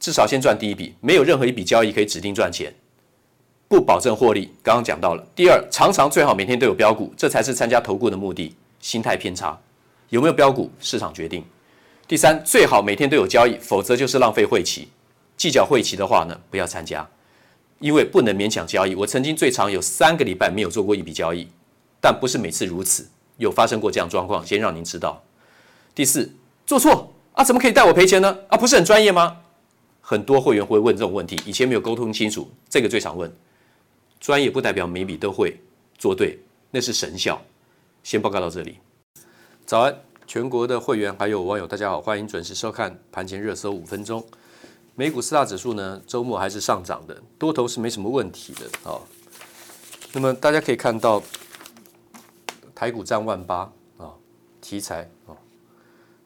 至少先赚第一笔，没有任何一笔交易可以指定赚钱，不保证获利。刚刚讲到了。第二，常常最好每天都有标股，这才是参加投顾的目的。心态偏差，有没有标股，市场决定。第三，最好每天都有交易，否则就是浪费会期。计较会期的话呢，不要参加，因为不能勉强交易。我曾经最长有三个礼拜没有做过一笔交易，但不是每次如此，有发生过这样状况，先让您知道。第四，做错啊，怎么可以带我赔钱呢？啊，不是很专业吗？很多会员会问这种问题，以前没有沟通清楚，这个最常问。专业不代表每笔都会做对，那是神效。先报告到这里。早安，全国的会员还有网友，大家好，欢迎准时收看盘前热搜五分钟。美股四大指数呢，周末还是上涨的，多头是没什么问题的。好，那么大家可以看到，台股涨万八啊，题材啊，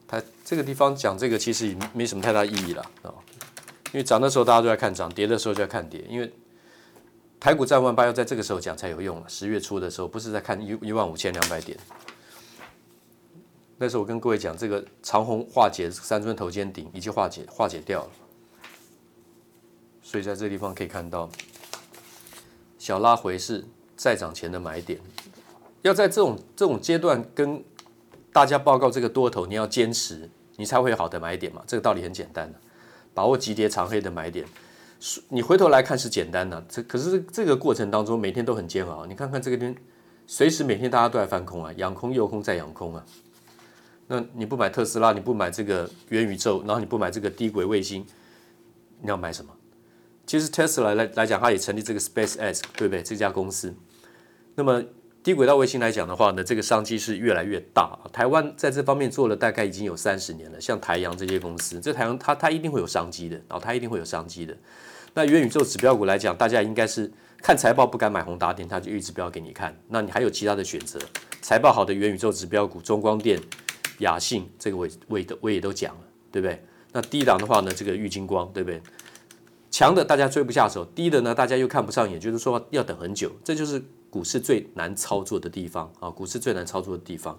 它这个地方讲这个其实也没什么太大意义了啊。因为涨的时候大家都在看涨，跌的时候就在看跌。因为台股站万八要在这个时候讲才有用了。十月初的时候不是在看一一万五千两百点。那时候我跟各位讲，这个长虹化解三尊头肩顶已经化解化解掉了。所以在这个地方可以看到，小拉回是再涨前的买点。要在这种这种阶段跟大家报告这个多头，你要坚持，你才会有好的买点嘛。这个道理很简单的。把握急跌长黑的买点，你回头来看是简单的，这可是这个过程当中每天都很煎熬。你看看这个边，随时每天大家都在翻空啊，养空诱空再养空啊。那你不买特斯拉，你不买这个元宇宙，然后你不买这个低轨卫星，你要买什么？其实特斯拉来来讲，它也成立这个 SpaceX，对不对？这家公司，那么。低轨道卫星来讲的话呢，这个商机是越来越大。台湾在这方面做了大概已经有三十年了，像台阳这些公司，这台阳它它一定会有商机的，然后它一定会有商机的。那元宇宙指标股来讲，大家应该是看财报不敢买宏达电，它就一直指标给你看。那你还有其他的选择，财报好的元宇宙指标股，中光电、亚信，这个我我也都我也都讲了，对不对？那低档的话呢，这个玉晶光，对不对？强的大家追不下手，低的呢大家又看不上眼，就是说要等很久，这就是。股市最难操作的地方啊，股市最难操作的地方，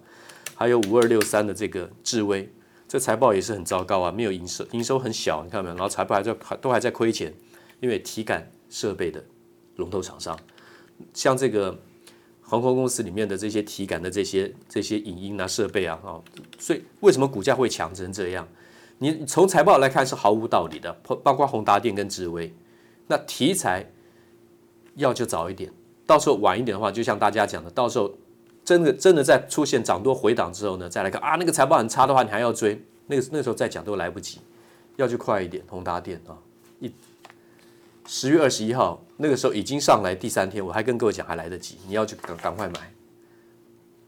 还有五二六三的这个智威，这财报也是很糟糕啊，没有营收，营收很小，你看到没有？然后财报还在还都还在亏钱，因为体感设备的龙头厂商，像这个航空公司里面的这些体感的这些这些影音啊设备啊，啊，所以为什么股价会强成这样？你从财报来看是毫无道理的，包括宏达电跟智威，那题材要就早一点。到时候晚一点的话，就像大家讲的，到时候真的真的在出现涨多回档之后呢，再来看啊，那个财报很差的话，你还要追，那个那时候再讲都来不及，要去快一点。宏达电啊，一十月二十一号那个时候已经上来第三天，我还跟各位讲还来得及，你要去赶赶快买。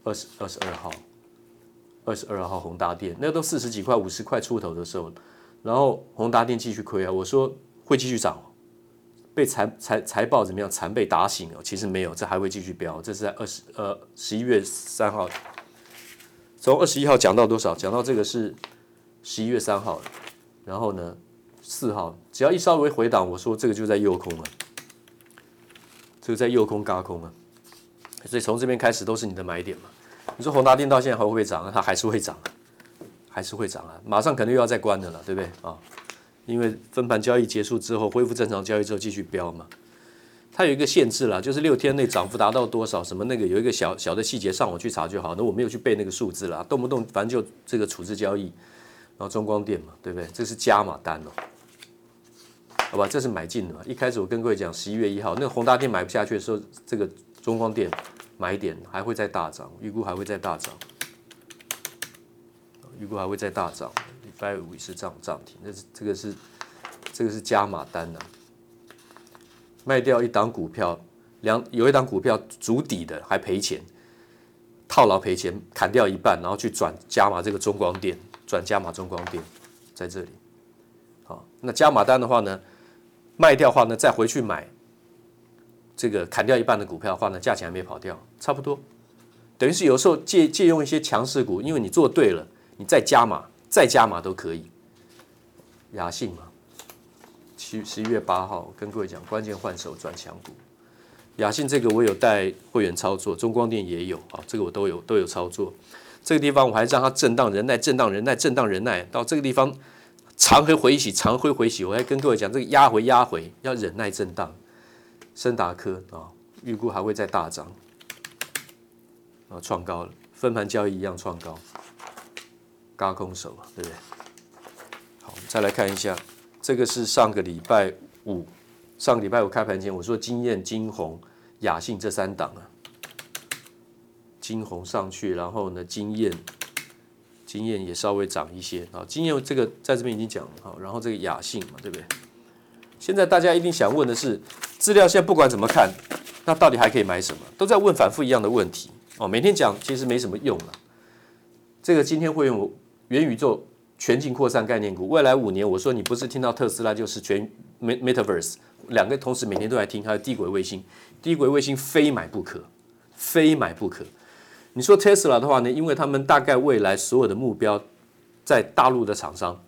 二十二十二号，二十二号宏达电，那都四十几块、五十块出头的时候，然后宏达电继续亏啊，我说会继续涨。被财财财报怎么样？惨被打醒了。其实没有，这还会继续飙。这是在二十呃十一月三号，从二十一号讲到多少？讲到这个是十一月三号，然后呢四号，只要一稍微回档，我说这个就在诱空了，这个在诱空轧空啊。所以从这边开始都是你的买点嘛。你说宏达电到现在还会不会涨啊？它还是会涨，还是会涨啊！马上可能又要再关的了，对不对啊？因为分盘交易结束之后，恢复正常交易之后继续飙嘛，它有一个限制啦，就是六天内涨幅达到多少，什么那个有一个小小的细节，上网去查就好。那我没有去背那个数字啦，动不动反正就这个处置交易，然后中光电嘛，对不对？这是加码单哦，好吧，这是买进的嘛。一开始我跟各位讲，十一月一号那个宏达电买不下去的时候，这个中光电买点还会再大涨，预估还会再大涨，预估还会再大涨。礼拜五也是涨涨停，那是这个是这个是加码单呐、啊，卖掉一档股票，两有一档股票足底的还赔钱，套牢赔钱，砍掉一半，然后去转加码这个中光电，转加码中光电在这里，好，那加码单的话呢，卖掉的话呢，再回去买这个砍掉一半的股票的话呢，价钱还没跑掉，差不多，等于是有时候借借用一些强势股，因为你做对了，你再加码。再加码都可以，雅信嘛，七十一月八号跟各位讲，关键换手转强股。雅信这个我有带会员操作，中光电也有啊，这个我都有都有操作。这个地方我还让它震荡忍耐，震荡忍耐，震荡忍耐，到这个地方长黑回洗，长回回洗，我还跟各位讲，这个压回压回要忍耐震荡。升达科啊，预估还会再大涨，啊，创高了，分盘交易一样创高。轧空手嘛，对不对？好，再来看一下，这个是上个礼拜五，上个礼拜五开盘前我说经验金红、雅信这三档啊，金红上去，然后呢，晶焱，晶焱也稍微涨一些啊。晶焱这个在这边已经讲了哈，然后这个雅信嘛，对不对？现在大家一定想问的是，资料现在不管怎么看，那到底还可以买什么？都在问反复一样的问题哦。每天讲其实没什么用了。这个今天会用。元宇宙全境扩散概念股，未来五年，我说你不是听到特斯拉就是全 Metaverse 两个同时每天都来听，还有低轨卫星，低轨卫星非买不可，非买不可。你说特斯拉的话呢？因为他们大概未来所有的目标在大陆的厂商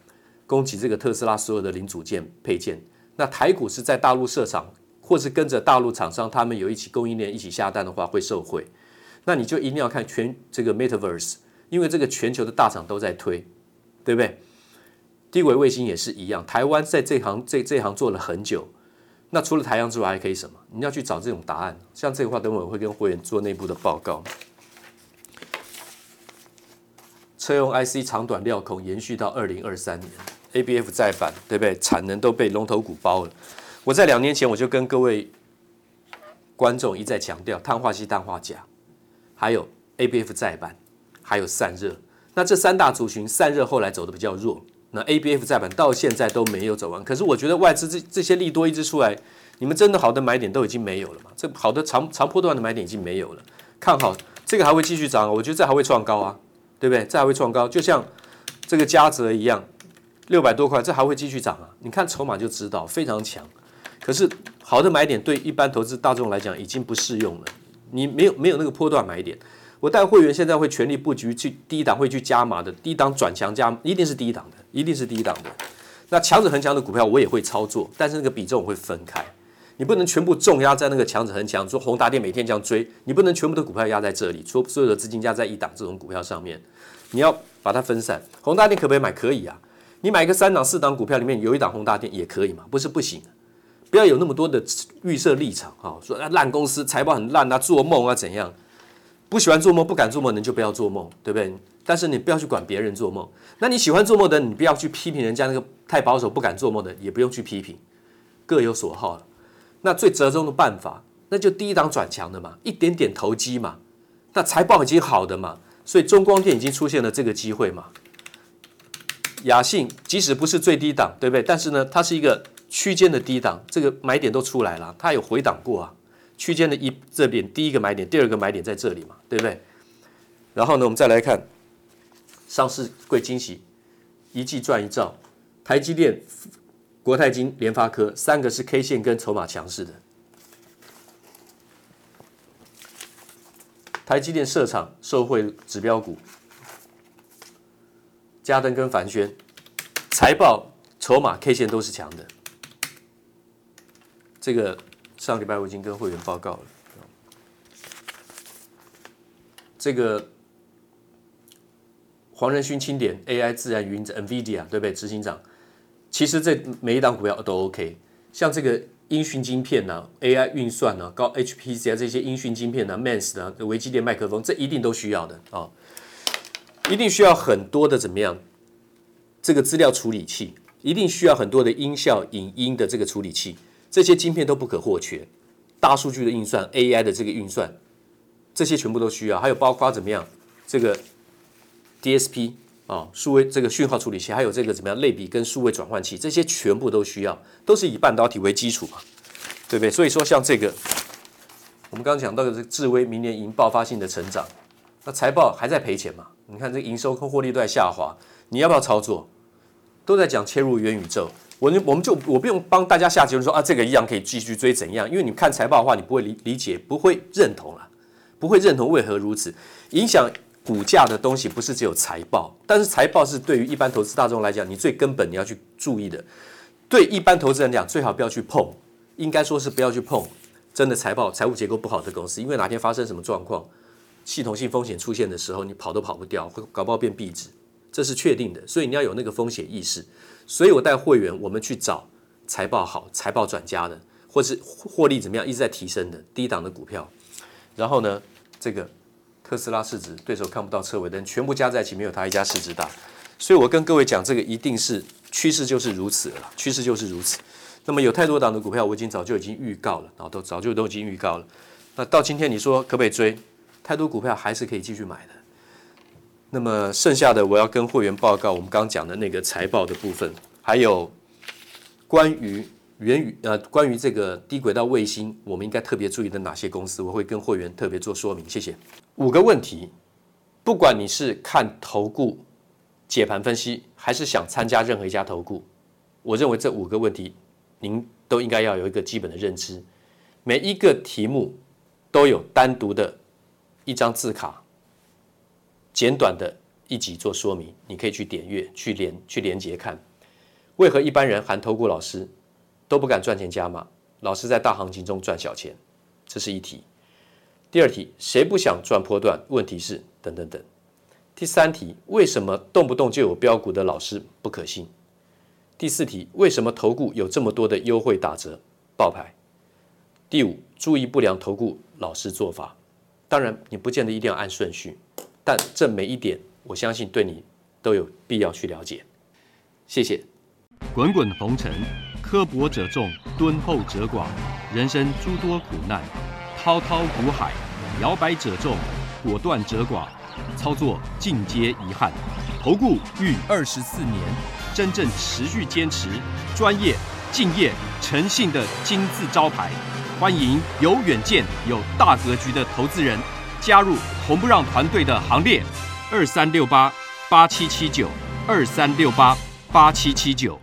供给这个特斯拉所有的零组件配件，那台股是在大陆设厂，或是跟着大陆厂商他们有一起供应链一起下单的话会受惠，那你就一定要看全这个 Metaverse。因为这个全球的大厂都在推，对不对？低轨卫星也是一样，台湾在这行这这行做了很久。那除了台阳之外，还可以什么？你要去找这种答案。像这个话，等会我会跟会员做内部的报告。车用 IC 长短料孔延续到二零二三年，ABF 再版，对不对？产能都被龙头股包了。我在两年前我就跟各位观众一再强调，碳化硅、氮化镓，还有 ABF 再版。还有散热，那这三大族群散热后来走的比较弱，那 ABF 载板到现在都没有走完。可是我觉得外资这这些利多一直出来，你们真的好的买点都已经没有了嘛？这好的长长波段的买点已经没有了。看好这个还会继续涨，我觉得这还会创高啊，对不对？这还会创高，就像这个嘉泽一样，六百多块，这还会继续涨啊。你看筹码就知道非常强。可是好的买点对一般投资大众来讲已经不适用了，你没有没有那个波段买点。我带会员现在会全力布局去低档会去加码的低档转强加，一定是低档的，一定是低档的。那强者恒强的股票我也会操作，但是那个比重我会分开。你不能全部重压在那个强者恒强，说宏达电每天这样追，你不能全部的股票压在这里，说所有的资金压在一档这种股票上面，你要把它分散。宏达电可不可以买？可以啊，你买个三档四档股票里面有一档宏达电也可以嘛，不是不行。不要有那么多的预设立场啊，说啊烂公司财报很烂啊，做梦啊怎样？不喜欢做梦、不敢做梦的人就不要做梦，对不对？但是你不要去管别人做梦。那你喜欢做梦的，你不要去批评人家那个太保守、不敢做梦的，也不用去批评，各有所好。那最折中的办法，那就低档转强的嘛，一点点投机嘛，那财报已经好的嘛，所以中光电已经出现了这个机会嘛。雅信即使不是最低档，对不对？但是呢，它是一个区间的低档，这个买点都出来了，它有回档过啊。区间的一这边第一个买点，第二个买点在这里嘛，对不对？然后呢，我们再来看上市柜惊喜，一季赚一兆，台积电、国泰金、联发科三个是 K 线跟筹码强势的。台积电设厂受惠指标股，嘉登跟凡轩财报、筹码、K 线都是强的。这个上礼拜我已经跟会员报告了。这个黄仁勋钦点 AI 自然语音 NVIDIA 对不对？执行长，其实这每一档股票都 OK，像这个。音讯晶片呐、啊、AI 运算呐、啊、高 HPC 啊这些音讯晶片呐、啊、，MANS 啊、微机电麦克风，这一定都需要的啊、一定需要很多的怎么样？这个资料处理器一定需要很多的音效、影音的这个处理器，这些晶片都不可或缺。大数据的运算、AI 的这个运算，这些全部都需要。还有包括怎么样？这个 DSP。啊，数位这个讯号处理器，还有这个怎么样类比跟数位转换器，这些全部都需要，都是以半导体为基础嘛，对不对？所以说像这个，我们刚刚讲到的这个智威，明年迎爆发性的成长，那财报还在赔钱嘛？你看这个营收和获利都在下滑，你要不要操作？都在讲切入元宇宙，我我们就我不用帮大家下结论说啊，这个一样可以继续追怎样？因为你看财报的话，你不会理理解，不会认同了，不会认同为何如此影响。股价的东西不是只有财报，但是财报是对于一般投资大众来讲，你最根本你要去注意的。对一般投资人讲，最好不要去碰，应该说是不要去碰真的财报、财务结构不好的公司，因为哪天发生什么状况，系统性风险出现的时候，你跑都跑不掉，会搞不好变壁纸，这是确定的。所以你要有那个风险意识。所以我带会员，我们去找财报好、财报转佳的，或是获利怎么样一直在提升的低档的股票。然后呢，这个。特斯拉市值对手看不到车尾灯，全部加在一起没有它一家市值大，所以我跟各位讲，这个一定是趋势就是如此了，趋势就是如此。那么有太多档的股票，我已经早就已经预告了，然后都早就都已经预告了。那到今天你说可不可以追？太多股票还是可以继续买的。那么剩下的我要跟会员报告，我们刚刚讲的那个财报的部分，还有关于。源于呃，关于这个低轨道卫星，我们应该特别注意的哪些公司，我会跟会员特别做说明。谢谢。五个问题，不管你是看投顾解盘分析，还是想参加任何一家投顾，我认为这五个问题您都应该要有一个基本的认知。每一个题目都有单独的一张字卡，简短的一集做说明，你可以去点阅、去连、去连接看。为何一般人含投顾老师？都不敢赚钱加码，老师在大行情中赚小钱，这是一题。第二题，谁不想赚波段？问题是等等等。第三题，为什么动不动就有标股的老师不可信？第四题，为什么投顾有这么多的优惠打折爆牌？第五，注意不良投顾老师做法。当然，你不见得一定要按顺序，但这每一点，我相信对你都有必要去了解。谢谢。滚滚红尘。刻薄者众，敦厚者寡；人生诸多苦难，滔滔苦海，摇摆者众，果断者寡。操作尽皆遗憾。投顾逾二十四年，真正持续坚持、专业、敬业、诚信的金字招牌。欢迎有远见、有大格局的投资人加入红不让团队的行列。二三六八八七七九，二三六八八七七九。